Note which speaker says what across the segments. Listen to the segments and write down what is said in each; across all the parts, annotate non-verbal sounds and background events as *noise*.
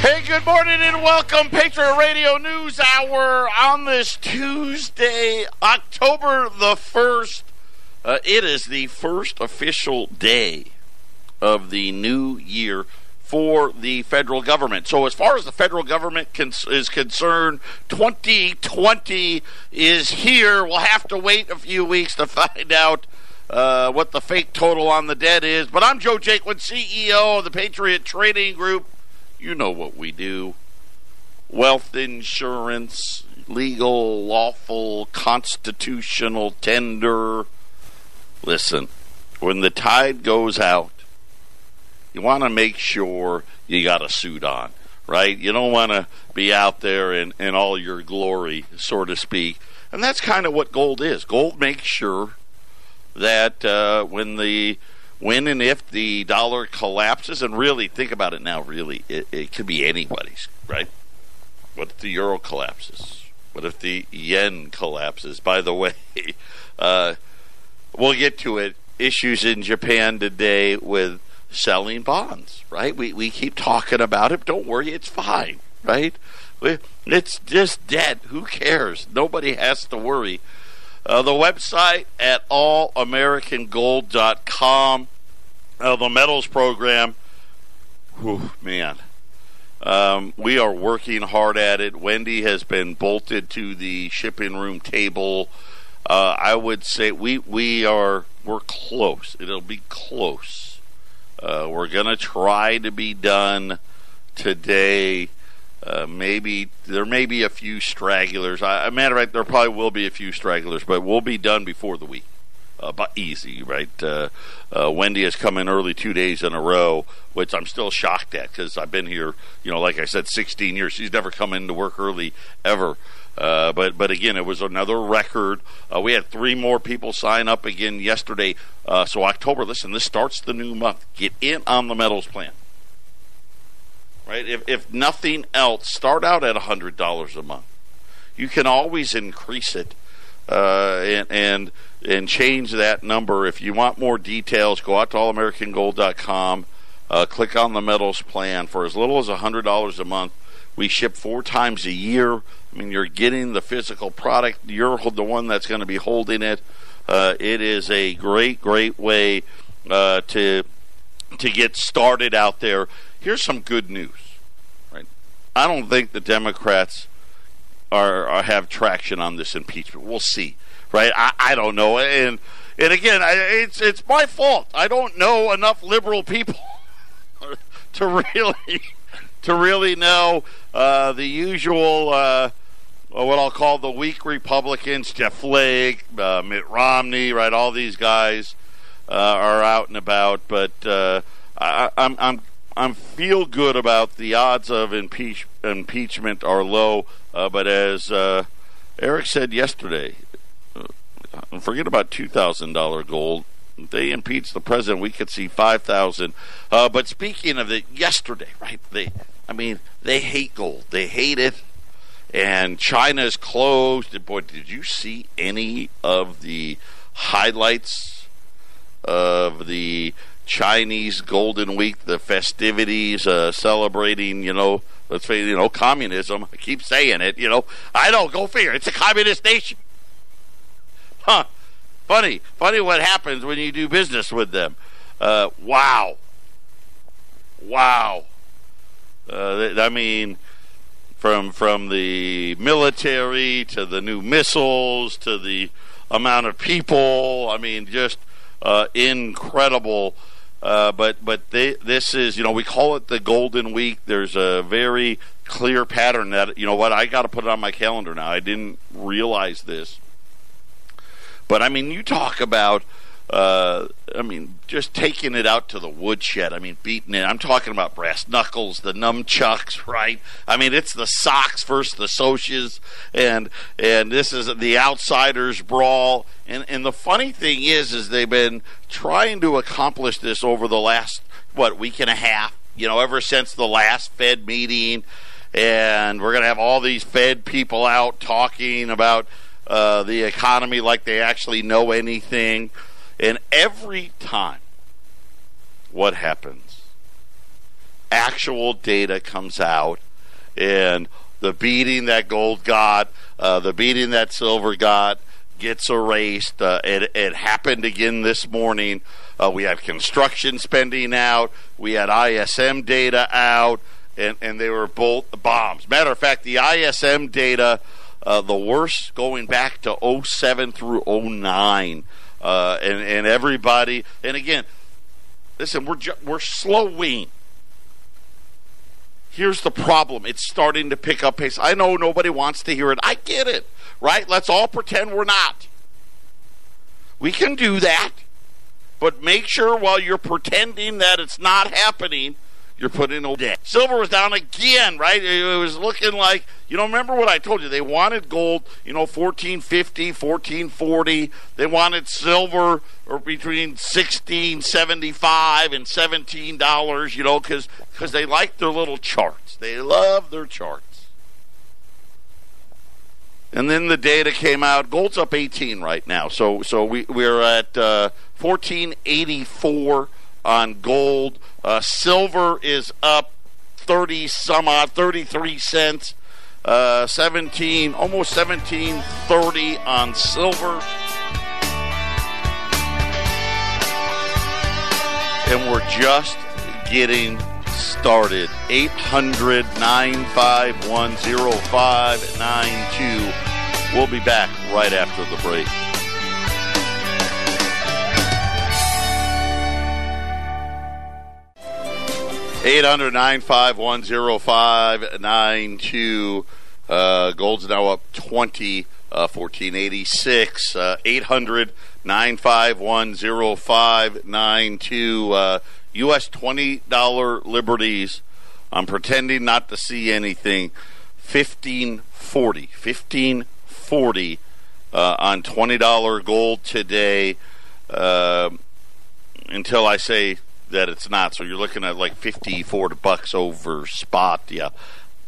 Speaker 1: Hey, good morning and welcome, Patriot Radio News Hour on this Tuesday, October the 1st. Uh, it is the first official day of the new year for the federal government. So, as far as the federal government cons- is concerned, 2020 is here. We'll have to wait a few weeks to *laughs* find out uh, what the fake total on the debt is. But I'm Joe Jaquin, CEO of the Patriot Trading Group. You know what we do wealth insurance, legal, lawful, constitutional tender. Listen, when the tide goes out, you want to make sure you got a suit on, right? You don't want to be out there in, in all your glory, so to speak. And that's kind of what gold is. Gold makes sure that uh, when the when and if the dollar collapses, and really think about it now, really, it, it could be anybody's, right? What if the euro collapses? What if the yen collapses? By the way, *laughs* uh, we'll get to it. Issues in Japan today with selling bonds, right? We, we keep talking about it. Don't worry, it's fine, right? It's just debt. Who cares? Nobody has to worry. Uh, the website at allamericangold.com. Uh, the metals program. Whew, man. Um, we are working hard at it. Wendy has been bolted to the shipping room table. Uh, I would say we we are we're close. It'll be close. Uh, we're gonna try to be done today. Uh, maybe there may be a few stragglers. I, matter of fact, there probably will be a few stragglers, but we'll be done before the week. Uh, but easy, right? Uh, uh, Wendy has come in early two days in a row, which I'm still shocked at because I've been here, you know, like I said, 16 years. She's never come in to work early ever. Uh, but but again, it was another record. We had three more people sign up again yesterday. So October, listen, this starts the new month. Get in on the metals plan right? If, if nothing else, start out at $100 a month. You can always increase it uh, and, and and change that number. If you want more details, go out to allamericangold.com, uh, click on the metals plan for as little as $100 a month. We ship four times a year. I mean, you're getting the physical product. You're the one that's going to be holding it. Uh, it is a great, great way uh, to to get started out there here's some good news. Right? I don't think the Democrats are, are have traction on this impeachment. We'll see. Right? I, I don't know. And and again, I, it's it's my fault. I don't know enough liberal people *laughs* to really to really know uh, the usual. Uh, what I'll call the weak Republicans, Jeff Flake, uh, Mitt Romney, right? All these guys uh, are out and about, but uh, I, I'm, I'm I feel good about the odds of impeach, impeachment are low, uh, but as uh, Eric said yesterday, uh, forget about two thousand dollar gold. If They impeach the president. We could see five thousand. Uh, but speaking of it, yesterday, right? They, I mean, they hate gold. They hate it, and China's closed. Boy, did you see any of the highlights of the Chinese Golden Week, the festivities uh, celebrating, you know, let's say, you know, communism. I keep saying it, you know. I don't go figure. It's a communist nation. Huh. Funny. Funny what happens when you do business with them. Uh, wow. Wow. Uh, I mean, from from the military to the new missiles to the amount of people. I mean, just uh, incredible uh, but but they, this is you know we call it the Golden Week. There's a very clear pattern that you know what I got to put it on my calendar now. I didn't realize this, but I mean you talk about uh, I mean, just taking it out to the woodshed. I mean, beating it. I'm talking about brass knuckles, the nunchucks, *laughs* right? I mean, it's the socks versus the socias, and and this is the outsiders brawl. And and the funny thing is, is they've been trying to accomplish this over the last what week and a half. You know, ever since the last Fed meeting, and we're going to have all these Fed people out talking about uh, the economy like they actually know anything. And every time, what happens? actual data comes out and the beating that gold got, uh, the beating that silver got gets erased. Uh, it, it, happened again this morning. Uh, we had construction spending out. We had ISM data out, and, and they were both bombs. Matter of fact, the ISM data, uh, the worst going back to 07 through 09. Uh, and, and everybody, and again, listen, we're, ju- we're slowing Here's the problem it's starting to pick up pace. I know nobody wants to hear it. I get it, right? Let's all pretend we're not. We can do that. But make sure while you're pretending that it's not happening, you're putting a debt. Silver was down again, right? It was looking like, you know, remember what I told you? They wanted gold, you know, 1450, 1440. They wanted silver or between 1675 and $17, you know, because cause they like their little charts. They love their charts. And then the data came out. Gold's up 18 right now. So so we, we're at uh, 1484 on gold. Uh, silver is up 30 some odd, 33 cents. Uh, 17, almost 1730 on silver. And we're just getting started. 800 951 0592. We'll be back right after the break. 800 951 0592. Uh, gold's now up 20, uh, 1486. Uh, 800 951 0592. Uh, U.S. $20 liberties. I'm pretending not to see anything. 1540. 1540 uh, on $20 gold today until I say that it's not. So you're looking at like 54 bucks over spot. Yeah.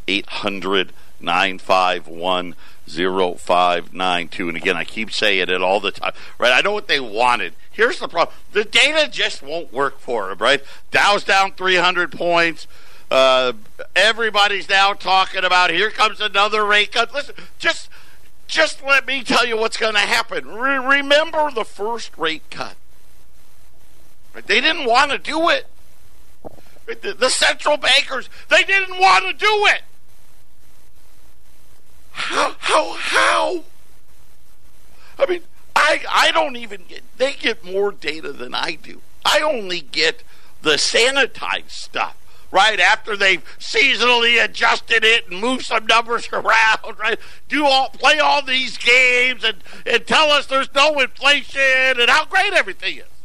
Speaker 1: 800 951 0592. And again, I keep saying it all the time, right? I know what they wanted. Here's the problem the data just won't work for them, right? Dow's down 300 points. Uh, everybody's now talking about here comes another rate cut. Listen, just just let me tell you what's going to happen. Re- remember the first rate cut. They didn't want to do it. The, the central bankers, they didn't want to do it. How, how, how? I mean, I, I don't even get, they get more data than I do. I only get the sanitized stuff right after they've seasonally adjusted it and moved some numbers *laughs* around, right? Do all play all these games and, and tell us there's no inflation and how great everything is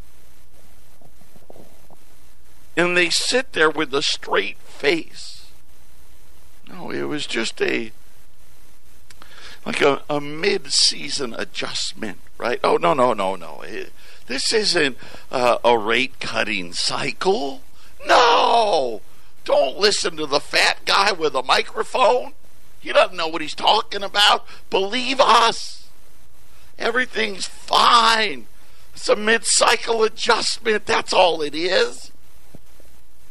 Speaker 1: and they sit there with a straight face. No, it was just a like a, a mid-season adjustment, right? Oh no, no, no, no! It, this isn't uh, a rate cutting cycle. No, don't listen to the fat guy with a microphone. He doesn't know what he's talking about. Believe us. Everything's fine. It's a mid cycle adjustment. That's all it is.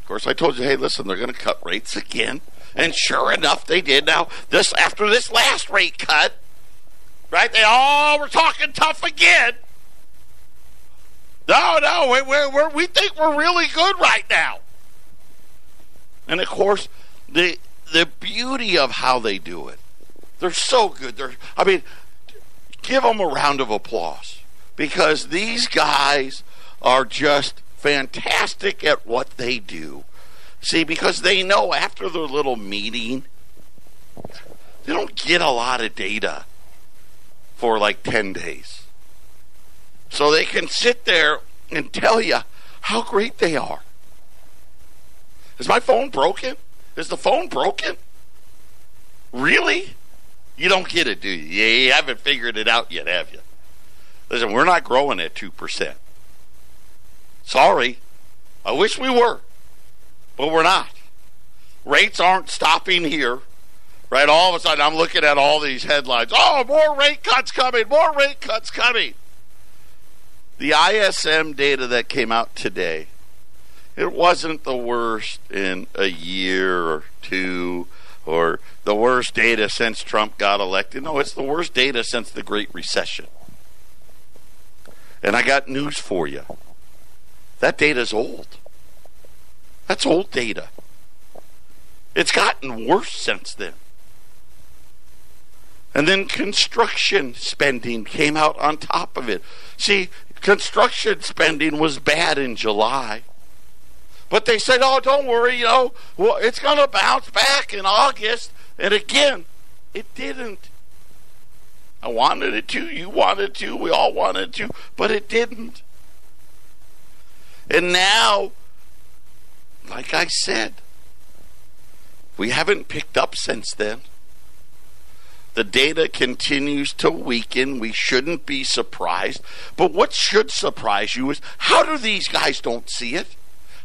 Speaker 1: Of course, I told you, hey, listen, they're going to cut rates again. And sure enough, they did. Now, this after this last rate cut, right? They all were talking tough again. No, no, we we we think we're really good right now. And of course, the the beauty of how they do it, they're so good. They're, I mean, give them a round of applause because these guys are just fantastic at what they do. See, because they know after their little meeting, they don't get a lot of data for like 10 days. So they can sit there and tell you how great they are. Is my phone broken? Is the phone broken? Really? You don't get it, do you? You haven't figured it out yet, have you? Listen, we're not growing at 2%. Sorry. I wish we were, but we're not. Rates aren't stopping here. Right? All of a sudden, I'm looking at all these headlines. Oh, more rate cuts coming, more rate cuts coming. The ISM data that came out today it wasn't the worst in a year or two or the worst data since Trump got elected. No, it's the worst data since the Great Recession. And I got news for you. That data's old. That's old data. It's gotten worse since then. And then construction spending came out on top of it. See, construction spending was bad in July. But they said, oh, don't worry, you know, well, it's going to bounce back in August. And again, it didn't. I wanted it to, you wanted to, we all wanted to, but it didn't. And now, like I said, we haven't picked up since then. The data continues to weaken. We shouldn't be surprised. But what should surprise you is how do these guys don't see it?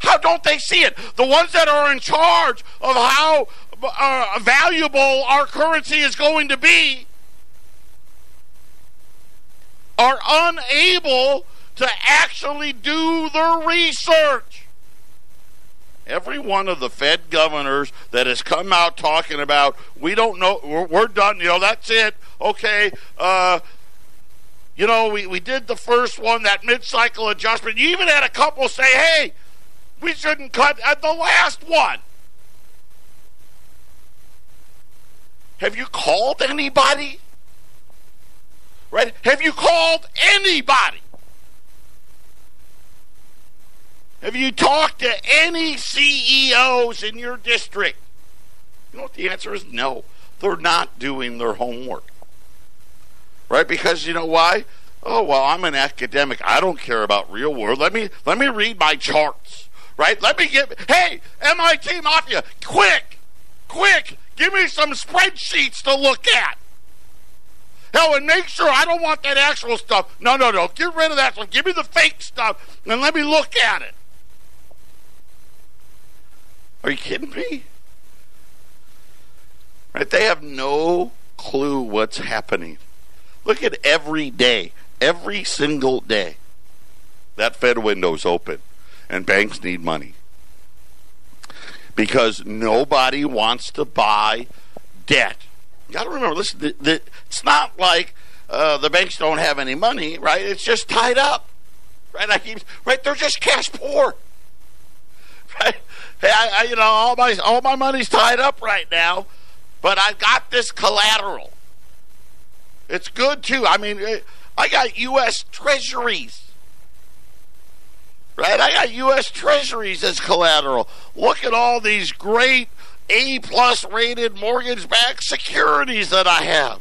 Speaker 1: How don't they see it? The ones that are in charge of how uh, valuable our currency is going to be are unable to actually do the research. Every one of the Fed governors that has come out talking about, we don't know, we're, we're done, you know, that's it. Okay, uh, you know, we, we did the first one, that mid cycle adjustment. You even had a couple say, hey, we shouldn't cut at the last one. Have you called anybody? Right? Have you called anybody? Have you talked to any CEOs in your district? You know what the answer is? No. They're not doing their homework. Right? Because you know why? Oh well, I'm an academic. I don't care about real world. Let me let me read my charts. Right? Let me get hey, MIT Mafia, quick, quick, give me some spreadsheets to look at. Hell, and make sure I don't want that actual stuff. No, no, no. Get rid of that stuff. Give me the fake stuff and let me look at it. Are you kidding me? Right? They have no clue what's happening. Look at every day, every single day. That Fed window's open and banks need money. Because nobody wants to buy debt. You got to remember, listen, the, the, it's not like uh, the banks don't have any money, right? It's just tied up, right? I keep, right? They're just cash poor, right? Hey, I, I, you know, all my all my money's tied up right now, but I've got this collateral. It's good too. I mean, eh, I got U.S. Treasuries right? I got U.S. Treasuries as collateral. Look at all these great A plus rated mortgage backed securities that I have.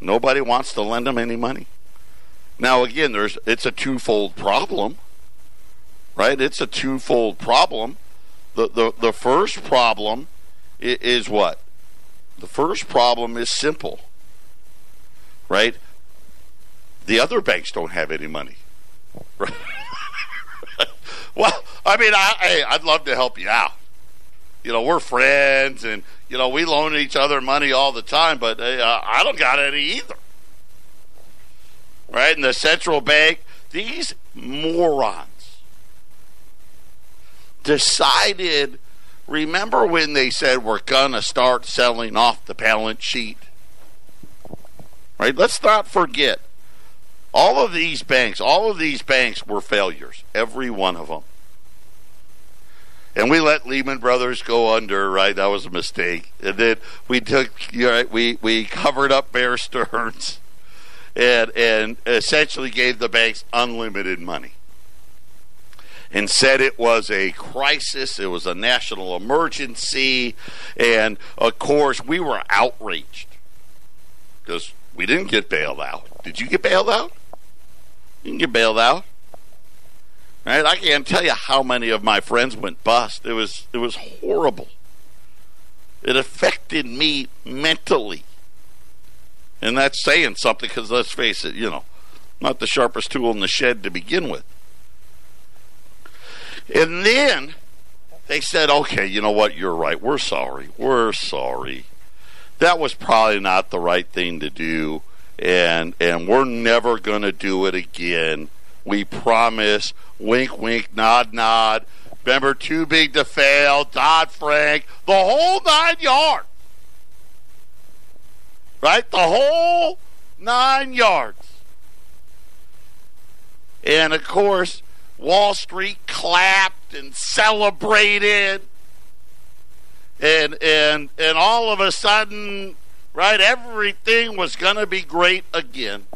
Speaker 1: Nobody wants to lend them any money. Now again, there's it's a twofold problem. Right? It's a twofold problem. The the, the first problem is, what? The first problem is simple. Right? The other banks don't have any money. Right? *laughs* well, I mean, I, hey, I'd love to help you out. You know, we're friends, and you know, we loan each other money all the time, but uh, I don't got any either. Right? And the central bank, these morons decided. Remember when they said we're gonna start selling off the balance sheet? Right? Let's not forget all of these banks, all of these banks were failures, every one of them. And we let Lehman Brothers go under, right? That was a mistake. And then we took, know, we we covered up Bear Stearns, *laughs* and and essentially gave the banks unlimited money, and said it was a crisis, it was a national emergency, and of course we were outraged because we didn't get bailed out. Did you get bailed out? You can get bailed out. Right? I can't tell you how many of my friends went bust. It was it was horrible. It affected me mentally. And that's saying something because let's face it, you know, not the sharpest tool in the shed to begin with. And then they said, okay, you know what? You're right. We're sorry. We're sorry. That was probably not the right thing to do and and we're never going to do it again. We promise. Wink, wink, nod, nod. Remember, too big to fail, Dodd Frank, the whole nine yards. Right? The whole nine yards. And of course, Wall Street clapped and celebrated. And and and all of a sudden, right, everything was going to be great again.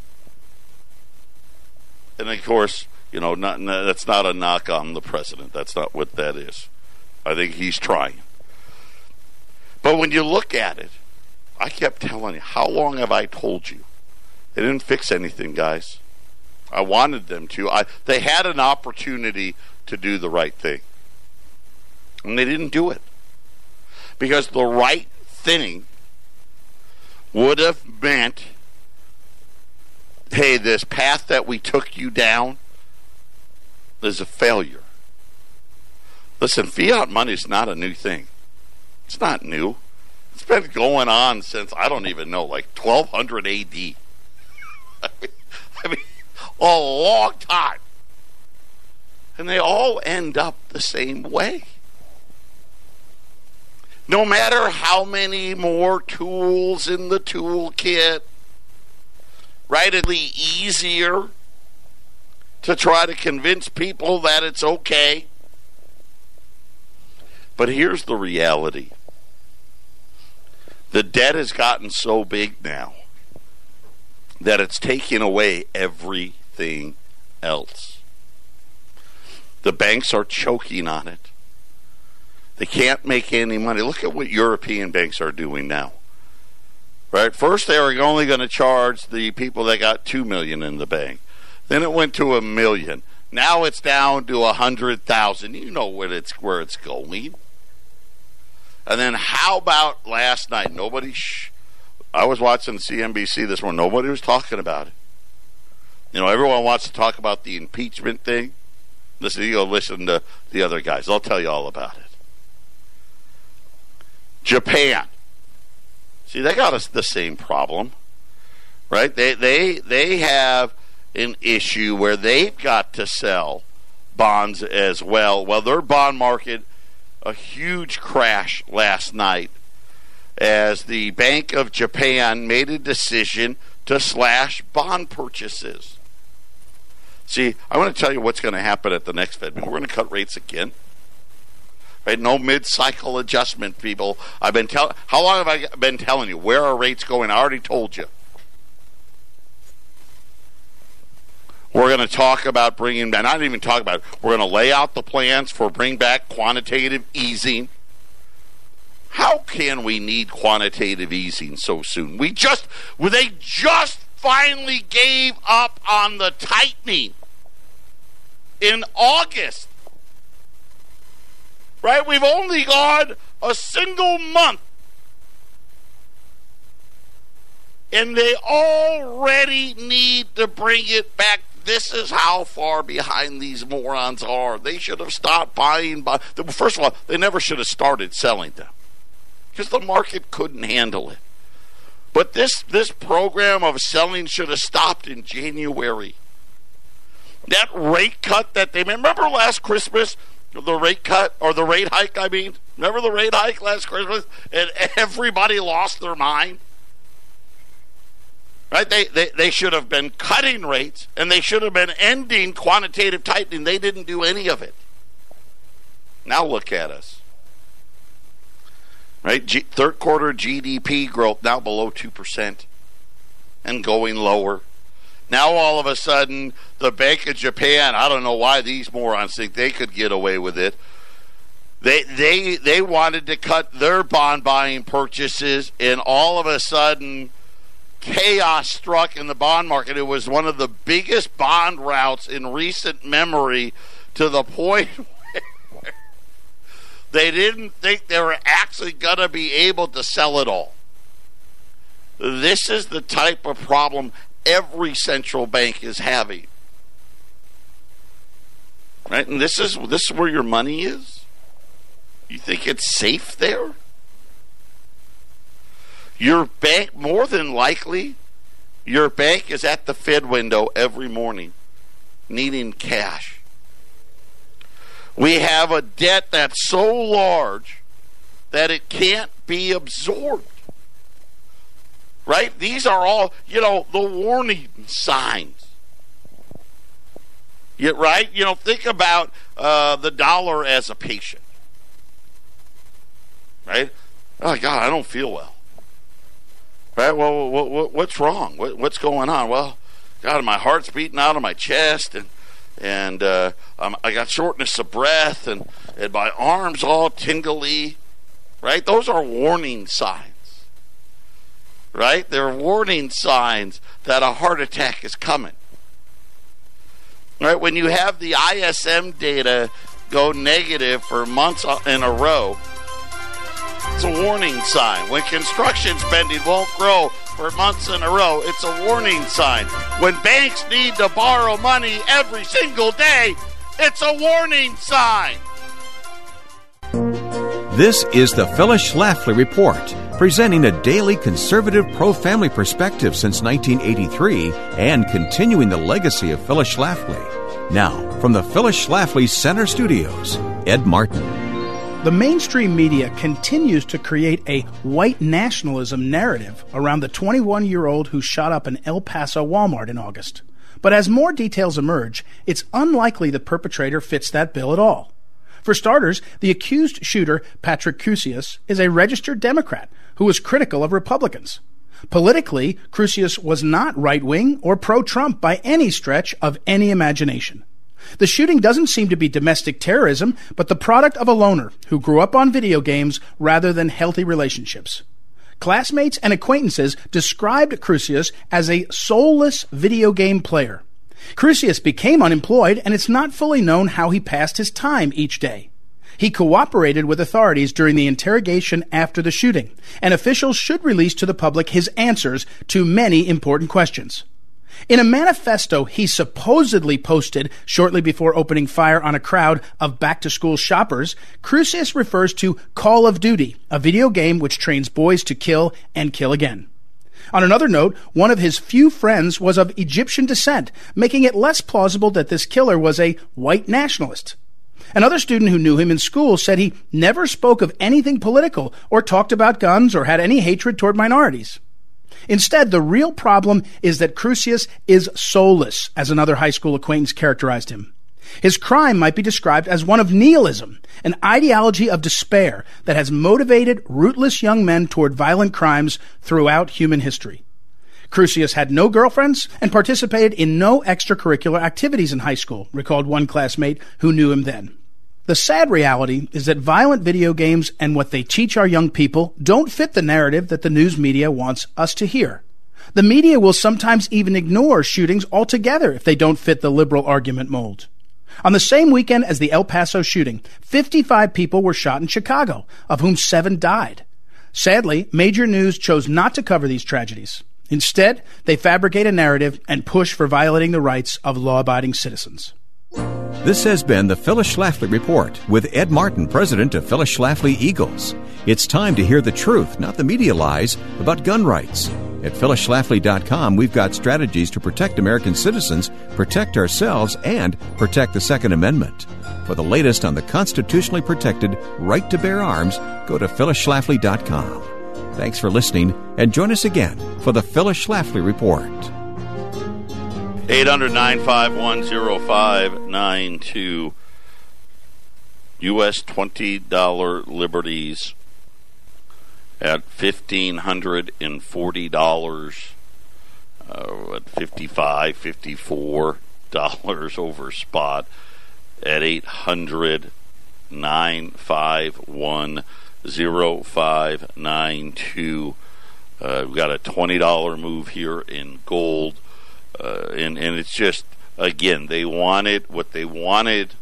Speaker 1: And of course, you know, not, that's not a knock on the president. That's not what that is. I think he's trying. But when you look at it, I kept telling you, how long have I told you? They didn't fix anything, guys. I wanted them to. I, they had an opportunity to do the right thing. And they didn't do it. Because the right thing would have meant hey, this path that we took you down, is a failure. Listen, fiat money is not a new thing. It's not new. It's been going on since I don't even know, like 1200 AD. *laughs* I mean, I mean, a long time. And they all end up the same way. No matter how many more tools in the toolkit, right? It'd be easier to try to convince people that it's okay. But here's the reality the debt has gotten so big now that it's taking away else. The banks are choking on it. They can't make any money. Look at what European banks are doing now. Right? First they were only going to charge the people that got 2 million in the bank. Then it went to a million. Now it's down to a hundred thousand. You know where it's where it's going. And then how about last night? Nobody. Sh- I was watching CNBC this morning. Nobody was talking about it. You know, everyone wants to talk about the impeachment thing. Listen, you go listen to the other guys. I'll tell you all about it. Japan. See, they got us the same problem, right? They they they have an issue where they've got to sell bonds as well. Well, their bond market, a huge crash last night as the Bank of Japan made a decision to slash bond purchases. See, I want to tell you what's going to happen at the next Fed. We're going to cut rates again. Right? No mid-cycle adjustment, people. I've been telling. How long have I been telling you? Where are rates going? I already told you. We're going to talk about bringing back, not even talk about it, we're going to lay out the plans for bring back quantitative easing. How can we need quantitative easing so soon? We just, well, they just finally gave up on the tightening in August. Right? We've only gone a single month. And they already need to bring it back this is how far behind these morons are. They should have stopped buying. By, first of all, they never should have started selling them because the market couldn't handle it. But this this program of selling should have stopped in January. That rate cut that they remember last Christmas, the rate cut or the rate hike. I mean, remember the rate hike last Christmas, and everybody lost their mind. Right? They, they, they should have been cutting rates and they should have been ending quantitative tightening. They didn't do any of it. Now look at us. Right? G- third quarter GDP growth now below 2% and going lower. Now all of a sudden, the Bank of Japan, I don't know why these morons think they could get away with it. They, they, they wanted to cut their bond buying purchases, and all of a sudden, chaos struck in the bond market. It was one of the biggest bond routs in recent memory to the *laughs* point they didn't think they were actually going to be able to sell it all. This is the type of problem every central bank is having. Right? And this is this is where your money is? You think it's safe there? Your bank, more than likely, your bank is at the Fed window every morning needing cash. We have a debt that's so large that it can't be absorbed. Right? These are all, you know, the warning signs. Yeah, right? You know, think about uh, the dollar as a patient. Right? Oh, God, I don't feel well. Right? Well, what, what's wrong? What, what's going on? Well, God, my heart's beating out of my chest, and and uh, I got shortness of breath, and, and my arms all tingly. Right? Those are warning signs. Right? They're warning signs that a heart attack is coming. Right? When you have the ISM data go negative for months in a row, it's a warning sign. When construction spending won't grow for months in a row, it's a warning sign. When banks need to borrow money every single day, it's a warning sign.
Speaker 2: This is the Phyllis Schlafly Report, presenting a daily conservative pro family perspective since 1983 and continuing the legacy of Phyllis Schlafly. Now, from the Phyllis Schlafly Center Studios, Ed Martin.
Speaker 3: The mainstream media continues to create a white nationalism narrative around the 21 year old who shot up an El Paso Walmart in August. But as more details emerge, it's unlikely the perpetrator fits that bill at all. For starters, the accused shooter, Patrick Crusius, is a registered Democrat who was critical of Republicans. Politically, Crusius was not right wing or pro Trump by any stretch of any imagination. The shooting doesn't seem to be domestic terrorism, but the product of a loner who grew up on video games rather than healthy relationships. Classmates and acquaintances described Crusius as a soulless video game player. Crusius became unemployed, and it's not fully known how he passed his time each day. He cooperated with authorities during the interrogation after the shooting, and officials should release to the public his answers to many important questions. In a manifesto he supposedly posted shortly before opening fire on a crowd of back to school shoppers, Crusius refers to Call of Duty, a video game which trains boys to kill and kill again. On another note, one of his few friends was of Egyptian descent, making it less plausible that this killer was a white nationalist. Another student who knew him in school said he never spoke of anything political or talked about guns or had any hatred toward minorities. Instead, the real problem is that Crusius is soulless, as another high school acquaintance characterized him. His crime might be described as one of nihilism, an ideology of despair that has motivated rootless young men toward violent crimes throughout human history. Crusius had no girlfriends and participated in no extracurricular activities in high school, recalled one classmate who knew him then. The sad reality is that violent video games and what they teach our young people don't fit the narrative that the news media wants us to hear. The media will sometimes even ignore shootings altogether if they don't fit the liberal argument mold. On the same weekend as the El Paso shooting, 55 people were shot in Chicago, of whom seven died. Sadly, major news chose not to cover these tragedies. Instead, they fabricate a narrative and push for violating the rights of law abiding citizens.
Speaker 2: This has been the Phyllis Schlafly Report with Ed Martin, president of Phyllis Schlafly Eagles. It's time to hear the truth, not the media lies, about gun rights. At phyllisschlafly.com, we've got strategies to protect American citizens, protect ourselves, and protect the Second Amendment. For the latest on the constitutionally protected right to bear arms, go to phyllisschlafly.com. Thanks for listening, and join us again for the Phyllis Schlafly Report.
Speaker 1: 800 951 U.S. $20 liberties at $1,540, uh, at 55 $54 over spot at 800 951 0592. Uh, we've got a $20 move here in gold uh, and and it's just again they wanted what they wanted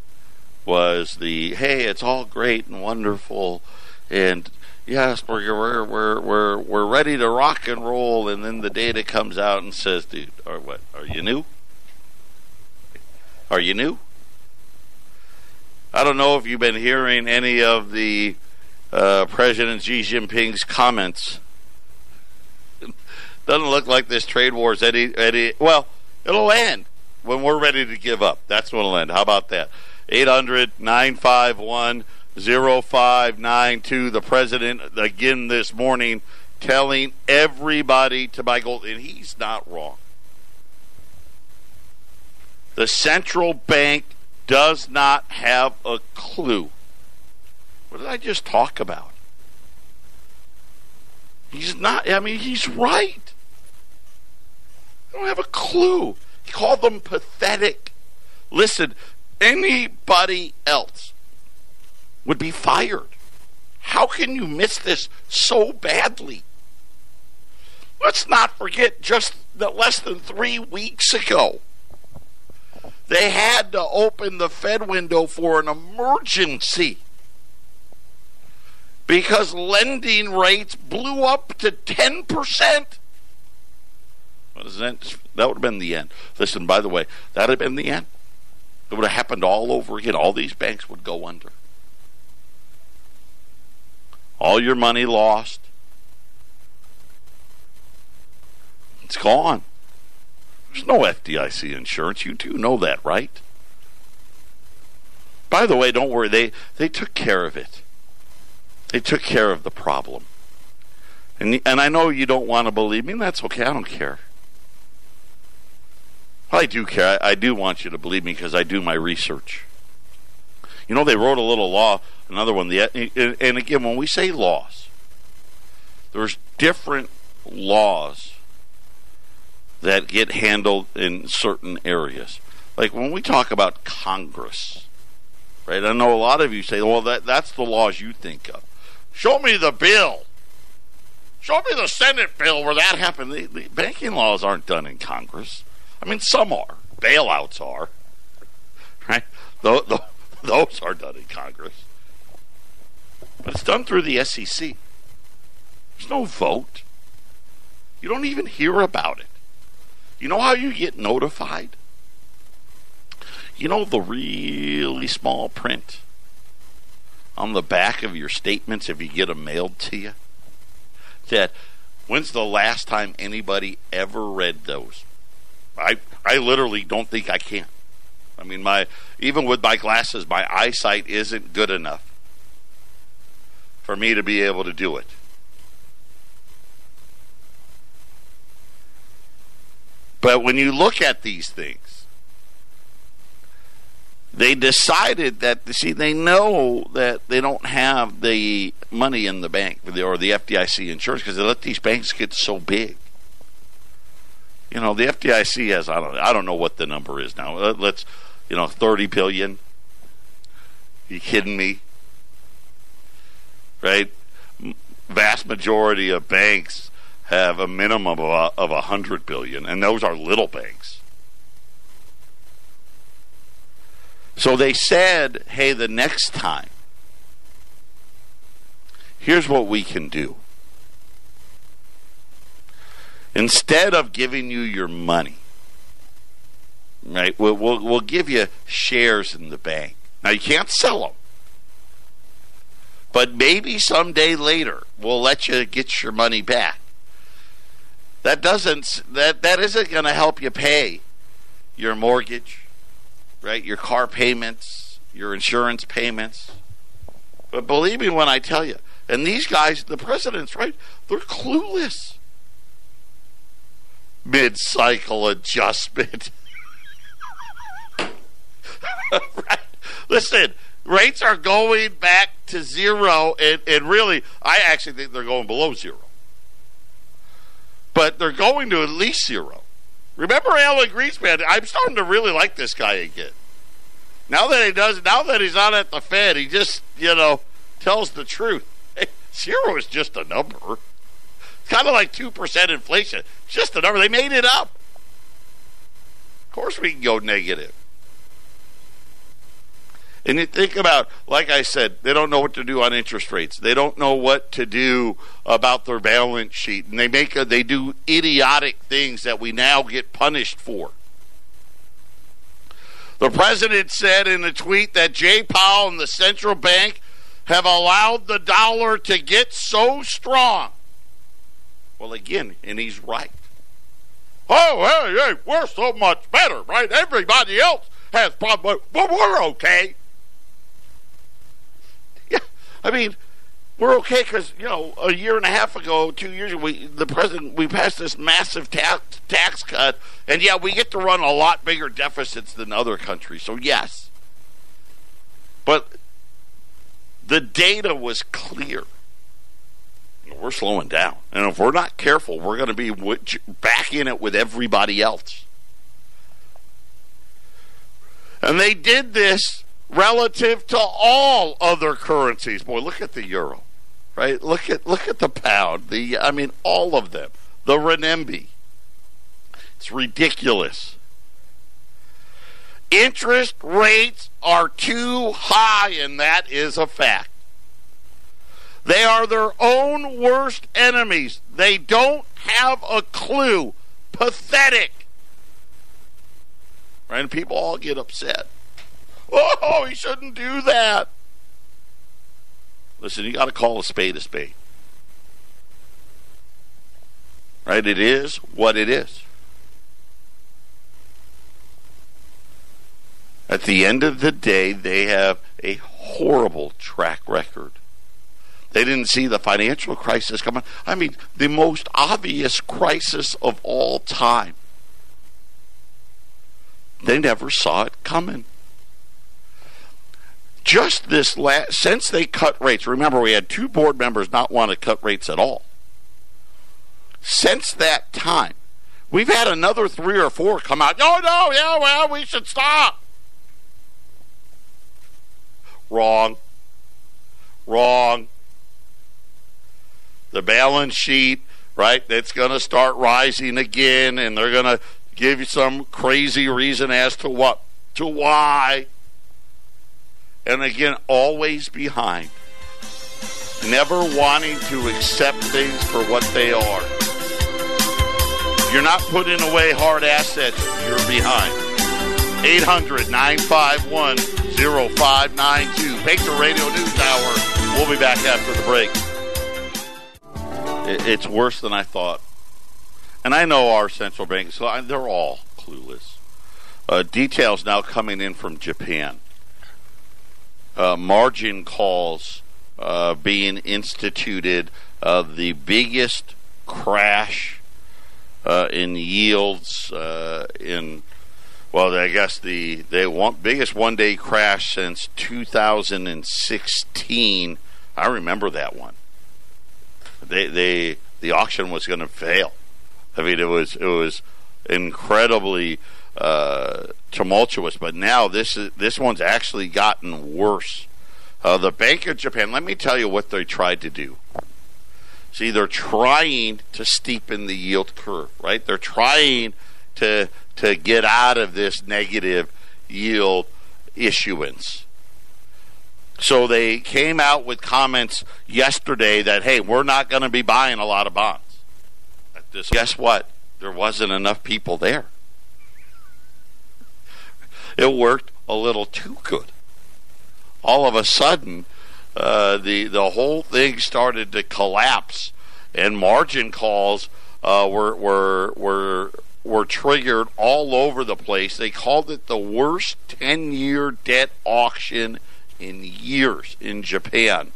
Speaker 1: was the hey it's all great and wonderful. And yes we're we're we're we're, ready to rock and roll. And then the data comes out and says dude or what are you new? Are you new? I don't know if you've been hearing any of the uh, President Xi Jinping's comments doesn't look like this trade war is any any well. It'll end. when we're ready to give up. That's when it'll end. How about that? 800 951 0592. The president, again this morning, telling everybody to buy gold, and he's not wrong. The central bank does not have a clue. What did I just talk about? He's not, I mean, he's right. They don't have a clue. He called them pathetic. Listen, anybody else would be fired. How can you miss this so badly? Let's not forget just that less than three weeks ago, they had to open the Fed window for an emergency because lending rates blew up to 10%. That? Would have been the end. Listen, by the way, that would have been the end. It would have happened all over again. All these banks would go under. All your money lost. It's gone. There's no FDIC insurance. You do know that, right? By the way, don't worry. They they took care of it. They took care of the problem. And and I know you don't want to believe me. That's okay. I don't care. I do care. I, I do want you to believe me because I do my research. You know, they wrote a little law, another one. The and again, when we say laws, there's different laws that get handled in certain areas. Like when we talk about Congress, right? I know a lot of you say, "Well, that that's the laws you think of." Show me the bill. Show me the Senate bill where that happened. The, the banking laws aren't done in Congress. I mean, some are. Bailouts are. Right? Those, are done in Congress. But it's done through the SEC. There's no vote. You don't even hear about it. You know how you get notified? You know the really small print on the back of your statements if you get them mailed to you? That when's the last time anybody ever read those? I I literally don't think I can. I mean my even with my glasses, my eyesight isn't good enough for me to be able to do it. But when you look at these things, they decided that see they know that they don't have the money in the bank or the FDIC insurance because they let these banks get so big. You know, the FDIC has I don't I don't know what the number is now. Uh, let's you know, thirty billion. You kidding me? Right? Vast majority of banks have a minimum of a, of hundred billion, and those are little banks. So they said, "Hey, the next time, here's what we can do." Instead of giving you your money, right? We'll, we'll, we'll give you shares in the bank. Now you can't sell them, but maybe someday later we'll let you get your money back. That doesn't that that isn't going to help you pay your mortgage, right? Your car payments, your insurance payments. But believe me when I tell you, and these guys, the president's right, they're clueless mid cycle adjustment. *laughs* right. Listen, rates are going back to zero, and, and really, I actually think they're going below zero. But they're going to at least zero. Remember Alan Greenspan? I'm starting to really like this guy again. Now that he does, now that he's not at the Fed, he just, you know, tells the truth. *laughs* Hey, zero is just a number kind of like 2% inflation. Just a number. They made it up. Of course, we can go negative. And you think about, like I said, they don't know what to do on interest rates. They don't know what to do about their balance sheet, and they make a, they do idiotic things that we now get punished for. The president said in a tweet that Jay Powell and the central bank have allowed the dollar to get so strong again, and he's right. Oh, hey, hey, we're so much better, right? Everybody else has problems, but we're okay. Yeah, I mean, we're okay because you know a year and a half ago, two years ago, we the president we passed this massive tax tax cut, and yeah, we get to run a lot bigger deficits than other countries. So yes, but the data was clear. We're slowing down, and if we're not careful, we're going to be back in it with everybody else. And they did this relative to all other currencies. Boy, look at the euro, right? Look at look at the pound. The I mean, all of them. The renminbi. It's ridiculous. Interest rates are too high, and that is a fact. They are their own worst enemies. They don't have a clue. Pathetic. Right? And people all get upset. Oh, he shouldn't do that. Listen, you got to call a spade a spade. Right? It is what it is. At the end of the day, they have a horrible track record. They didn't see the financial crisis coming. I mean, the most obvious crisis of all time. They never saw it coming just this last since they cut rates. Remember, we had two board members not want to cut rates at all. Since that time, we've had another three or four come out. Oh no, yeah, well, we should stop. Wrong. Wrong. The balance sheet, right? It's going to start rising again, and they're going to give you some crazy reason as to what, to why and again, always behind. Never wanting to accept things for what they are. You're not putting away hard assets, you're behind. 800 951 0592. Patriot Radio News Hour. We'll be back after the break. It's worse than I thought. And I know our central banks, so they're all clueless. Uh, details now coming in from Japan uh, margin calls uh, being instituted, uh, the biggest crash uh, in yields uh, in well, I guess the the one, biggest one day crash since 2016. I remember that one. They they the auction was going to fail. I mean, it was it was incredibly uh, tumultuous. But now this is this one's actually gotten worse. Uh, the Bank of Japan. Let me tell you what they tried to do. See, they're trying to steepen the yield curve, right? They're trying to to get out of this negative yield issuance. So they came out with comments yesterday that hey, we're not going to be buying a lot of bonds. Guess what? There wasn't enough people there it worked a little too good. All of a sudden, uh, the the whole thing started to collapse, and margin calls uh, were were were were triggered all over the place. They called it the worst ten year debt auction in years in Japan.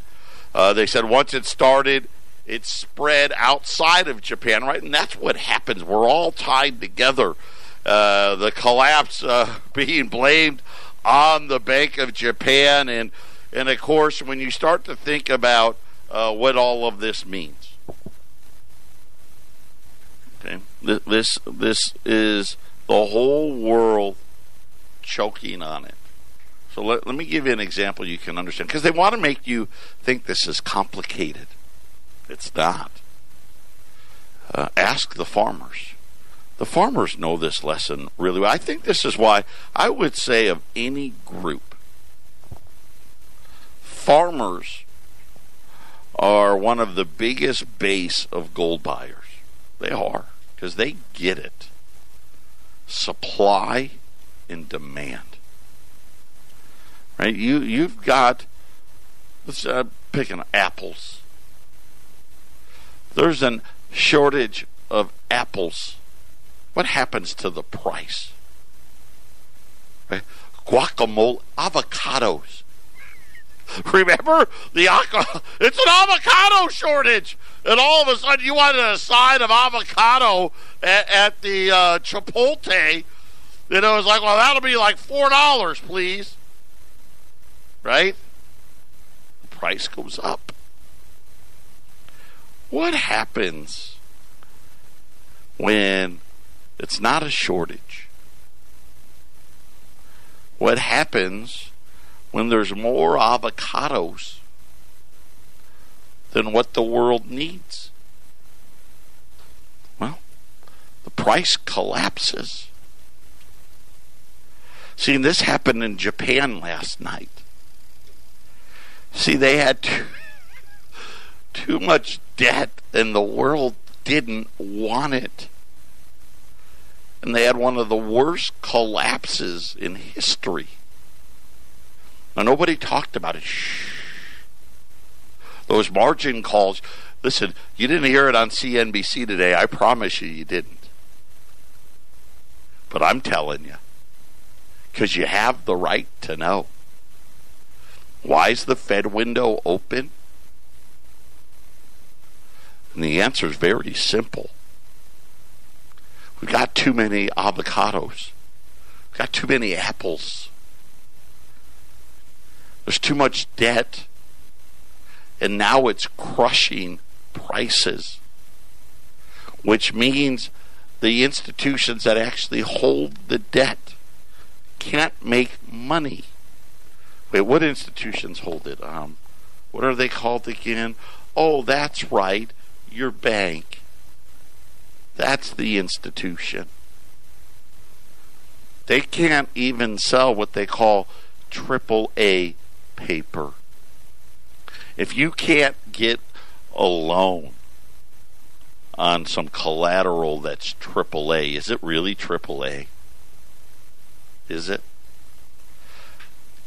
Speaker 1: Uh, they said once it started, it spread outside of Japan, right? And that's what happens. We're all tied together. Uh, the collapse uh, *laughs* being blamed on the Bank of Japan, and and of course, when you start to think about uh, what all of this means, okay, this this is the whole world choking on it. So let, let me give you an example you can understand because they want to make you think this is complicated. It's not. Uh, ask the farmers. The farmers know this lesson really well. I think this is why I would say of any group, farmers are one of the biggest base of gold buyers. They are because they get it. Supply and demand. Right? You you've got let's uh, pick an apples. There's a shortage of apples what happens to the price? Right? Guacamole, avocados. *laughs* Remember the it's an avocado shortage, and all of a sudden you wanted a side of avocado at, at the uh, Chipotle. And it was like, well, that'll be like four dollars, please. Right? The price goes up. What happens when it's not a shortage? What happens when there's more avocados than what the world needs? Well, the price collapses. See, this happened in Japan last night. See, they had *laughs* too, too much debt, and the world didn't want it. And they had one of the worst collapses in history. Now, nobody talked about it. Shh. Those margin calls. Listen, you didn't hear it on CNBC today. I promise you, you didn't. But I'm telling you, because you have the right to know. Why is the Fed window open? And the answer is very simple. We've got too many avocados. We've got too many apples. There's too much debt. And now it's crushing prices, which means the institutions that actually hold the debt can't make money. Wait, what institutions hold it? Um, what are they called again? Oh, that's right your bank. That's the institution. They can't even sell what they call triple A paper. If you can't get a loan on some collateral that's triple A, is it really triple A? Is it?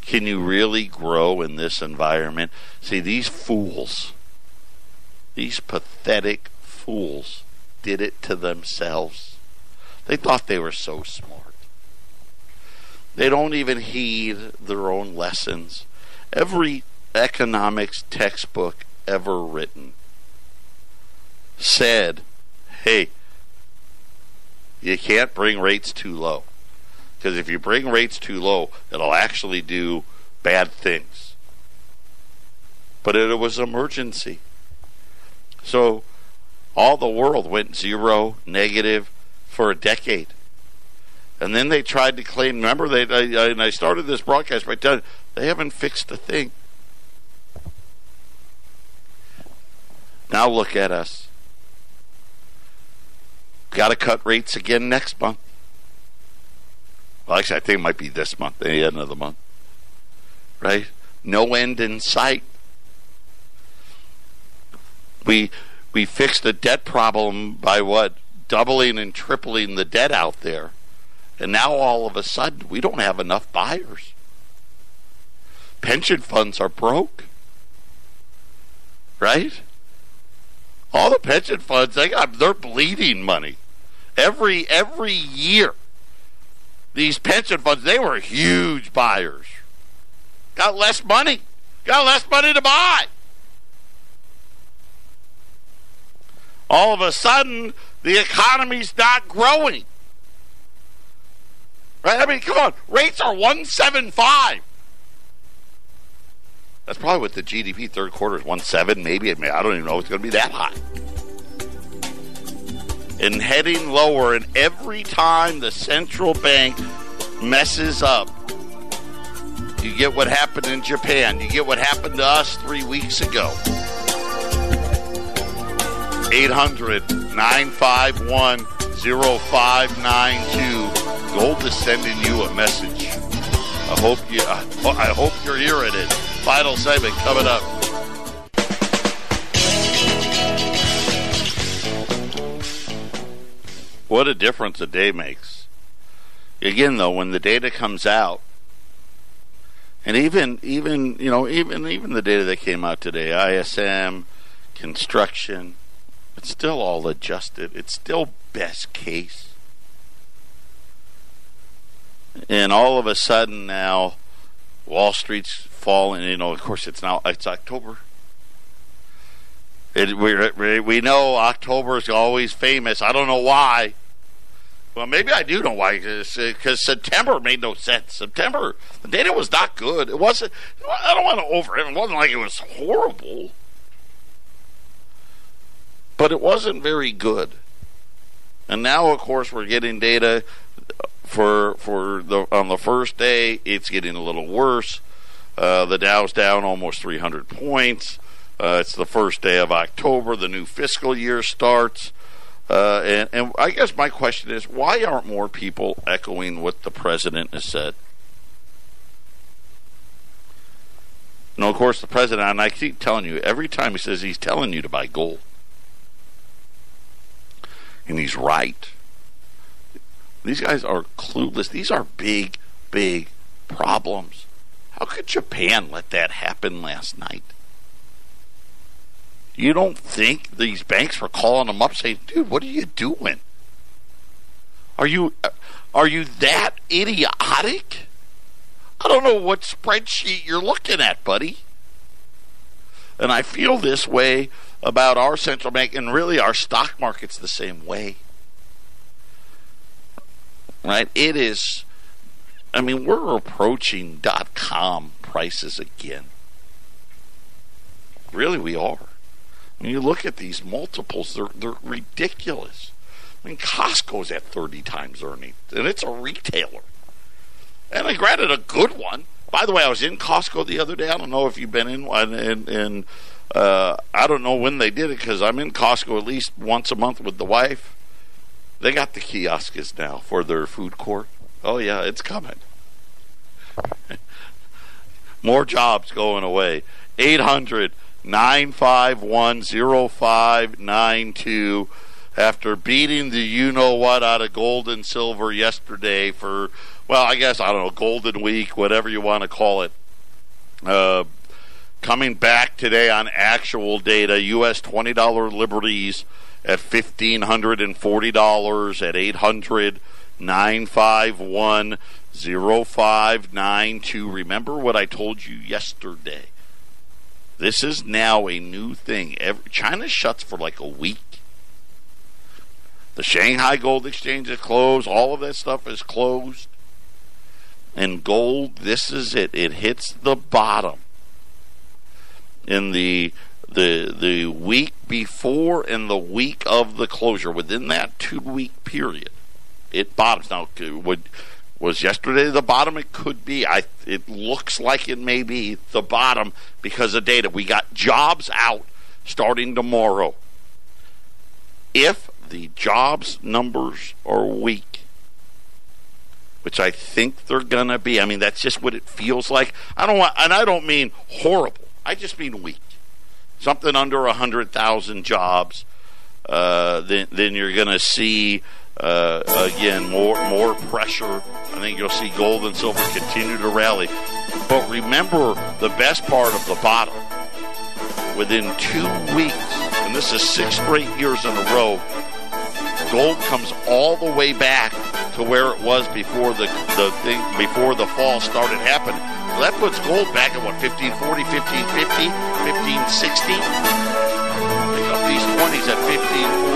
Speaker 1: Can you really grow in this environment? See, these fools these pathetic fools did it to themselves. They thought they were so smart. They don't even heed their own lessons. Every economics textbook ever written said, hey, you can't bring rates too low. Because if you bring rates too low, it'll actually do bad things. But it was emergency. So all the world went zero, negative for a decade. And then they tried to claim, remember, they, I, and I started this broadcast by telling they haven't fixed a thing. Now look at us. Got to cut rates again next month. Well, actually, I think it might be this month, the end of the month. Right? No end in sight we we fixed the debt problem by what doubling and tripling the debt out there, and now all of a sudden we don't have enough buyers. Pension funds are broke, right? All the pension funds they got they're bleeding money every every year. These pension funds they were huge buyers. Got less money. Got less money to buy. all of a sudden the economy's not growing. Right? I mean, come on, rates are 175. That's probably what the GDP third quarter is 1.7, maybe. I, I don't even know if it's going to be that high. And heading lower, and every time the central bank messes up, you get what happened in Japan. You get what happened to us three weeks ago. 800 951 0592. Gold is sending you a message. I hope you. I hope you're hearing it. Final segment coming up. What a difference a day makes. Again, though, when the data comes out, and even even you know even even the data that came out today, ISM, construction, it's still all adjusted. It's still best case. and all of a sudden now, Wall Street's falling. You know, of course, it's now it's October. It, we we know October is always famous. I don't know why. Well, maybe I do know why. Because September made no sense. September, the data was not good. It wasn't. I don't want to over. It wasn't like it was horrible, but it wasn't very good. And now, of course, we're getting data for for the on the first day. It's getting a little worse. Uh, the Dow's down almost 300 points. Uh, it's the first day of October. The new fiscal year starts. Uh, and, and I guess my question is why aren't more people echoing what the president has said? No, of course, the president, and I keep telling you, every time he says he's telling you to buy gold. And he's right. These guys are clueless. These are big, big problems. How could Japan let that happen last night? You don't think these banks were calling them up saying, "Dude, what are you doing? Are you uh, are you that idiotic? I don't know what spreadsheet you're looking at, buddy." And I feel this way about our central bank and really our stock market's the same way. Right? It is I mean, we're approaching dot com prices again. Really we are. When you look at these multiples, they're they're ridiculous. I mean, Costco's at 30 times earnings, and it's a retailer. And I granted a good one. By the way, I was in Costco the other day. I don't know if you've been in one, and, and uh, I don't know when they did it because I'm in Costco at least once a month with the wife. They got the kiosks now for their food court. Oh yeah, it's coming. *laughs* More jobs going away. 800 951 0592 after beating the you know what out of gold and silver yesterday for, well, I guess, I don't know, Golden Week, whatever you want to call it. Uh, coming back today on actual data, U.S. $20 liberties at $1,540 at 800 951 0592. Remember what I told you yesterday this is now a new thing. Every, China shuts for like a week. The Shanghai Gold Exchange is closed. All of that stuff is closed. And gold, this is it. It hits the bottom in the the the week before and the week of the closure. Within that two week period, it bottoms. Now, would was yesterday the bottom? It could be. I. It looks like it may be the bottom because of data. We got jobs out starting tomorrow. If the jobs numbers are weak, which I think they're gonna be, I mean that's just what it feels like. I don't want, and I don't mean horrible. I just mean weak. Something under hundred thousand jobs. Uh, then, then you're going to see uh, again, more more pressure. I think you'll see gold and silver continue to rally. But remember the best part of the bottom. Within two weeks, and this is six straight years in a row, gold comes all the way back to where it was before the the thing before the fall started happening. That puts gold back at what 1540, 1550, 1560. Pick up these 20s at 1540.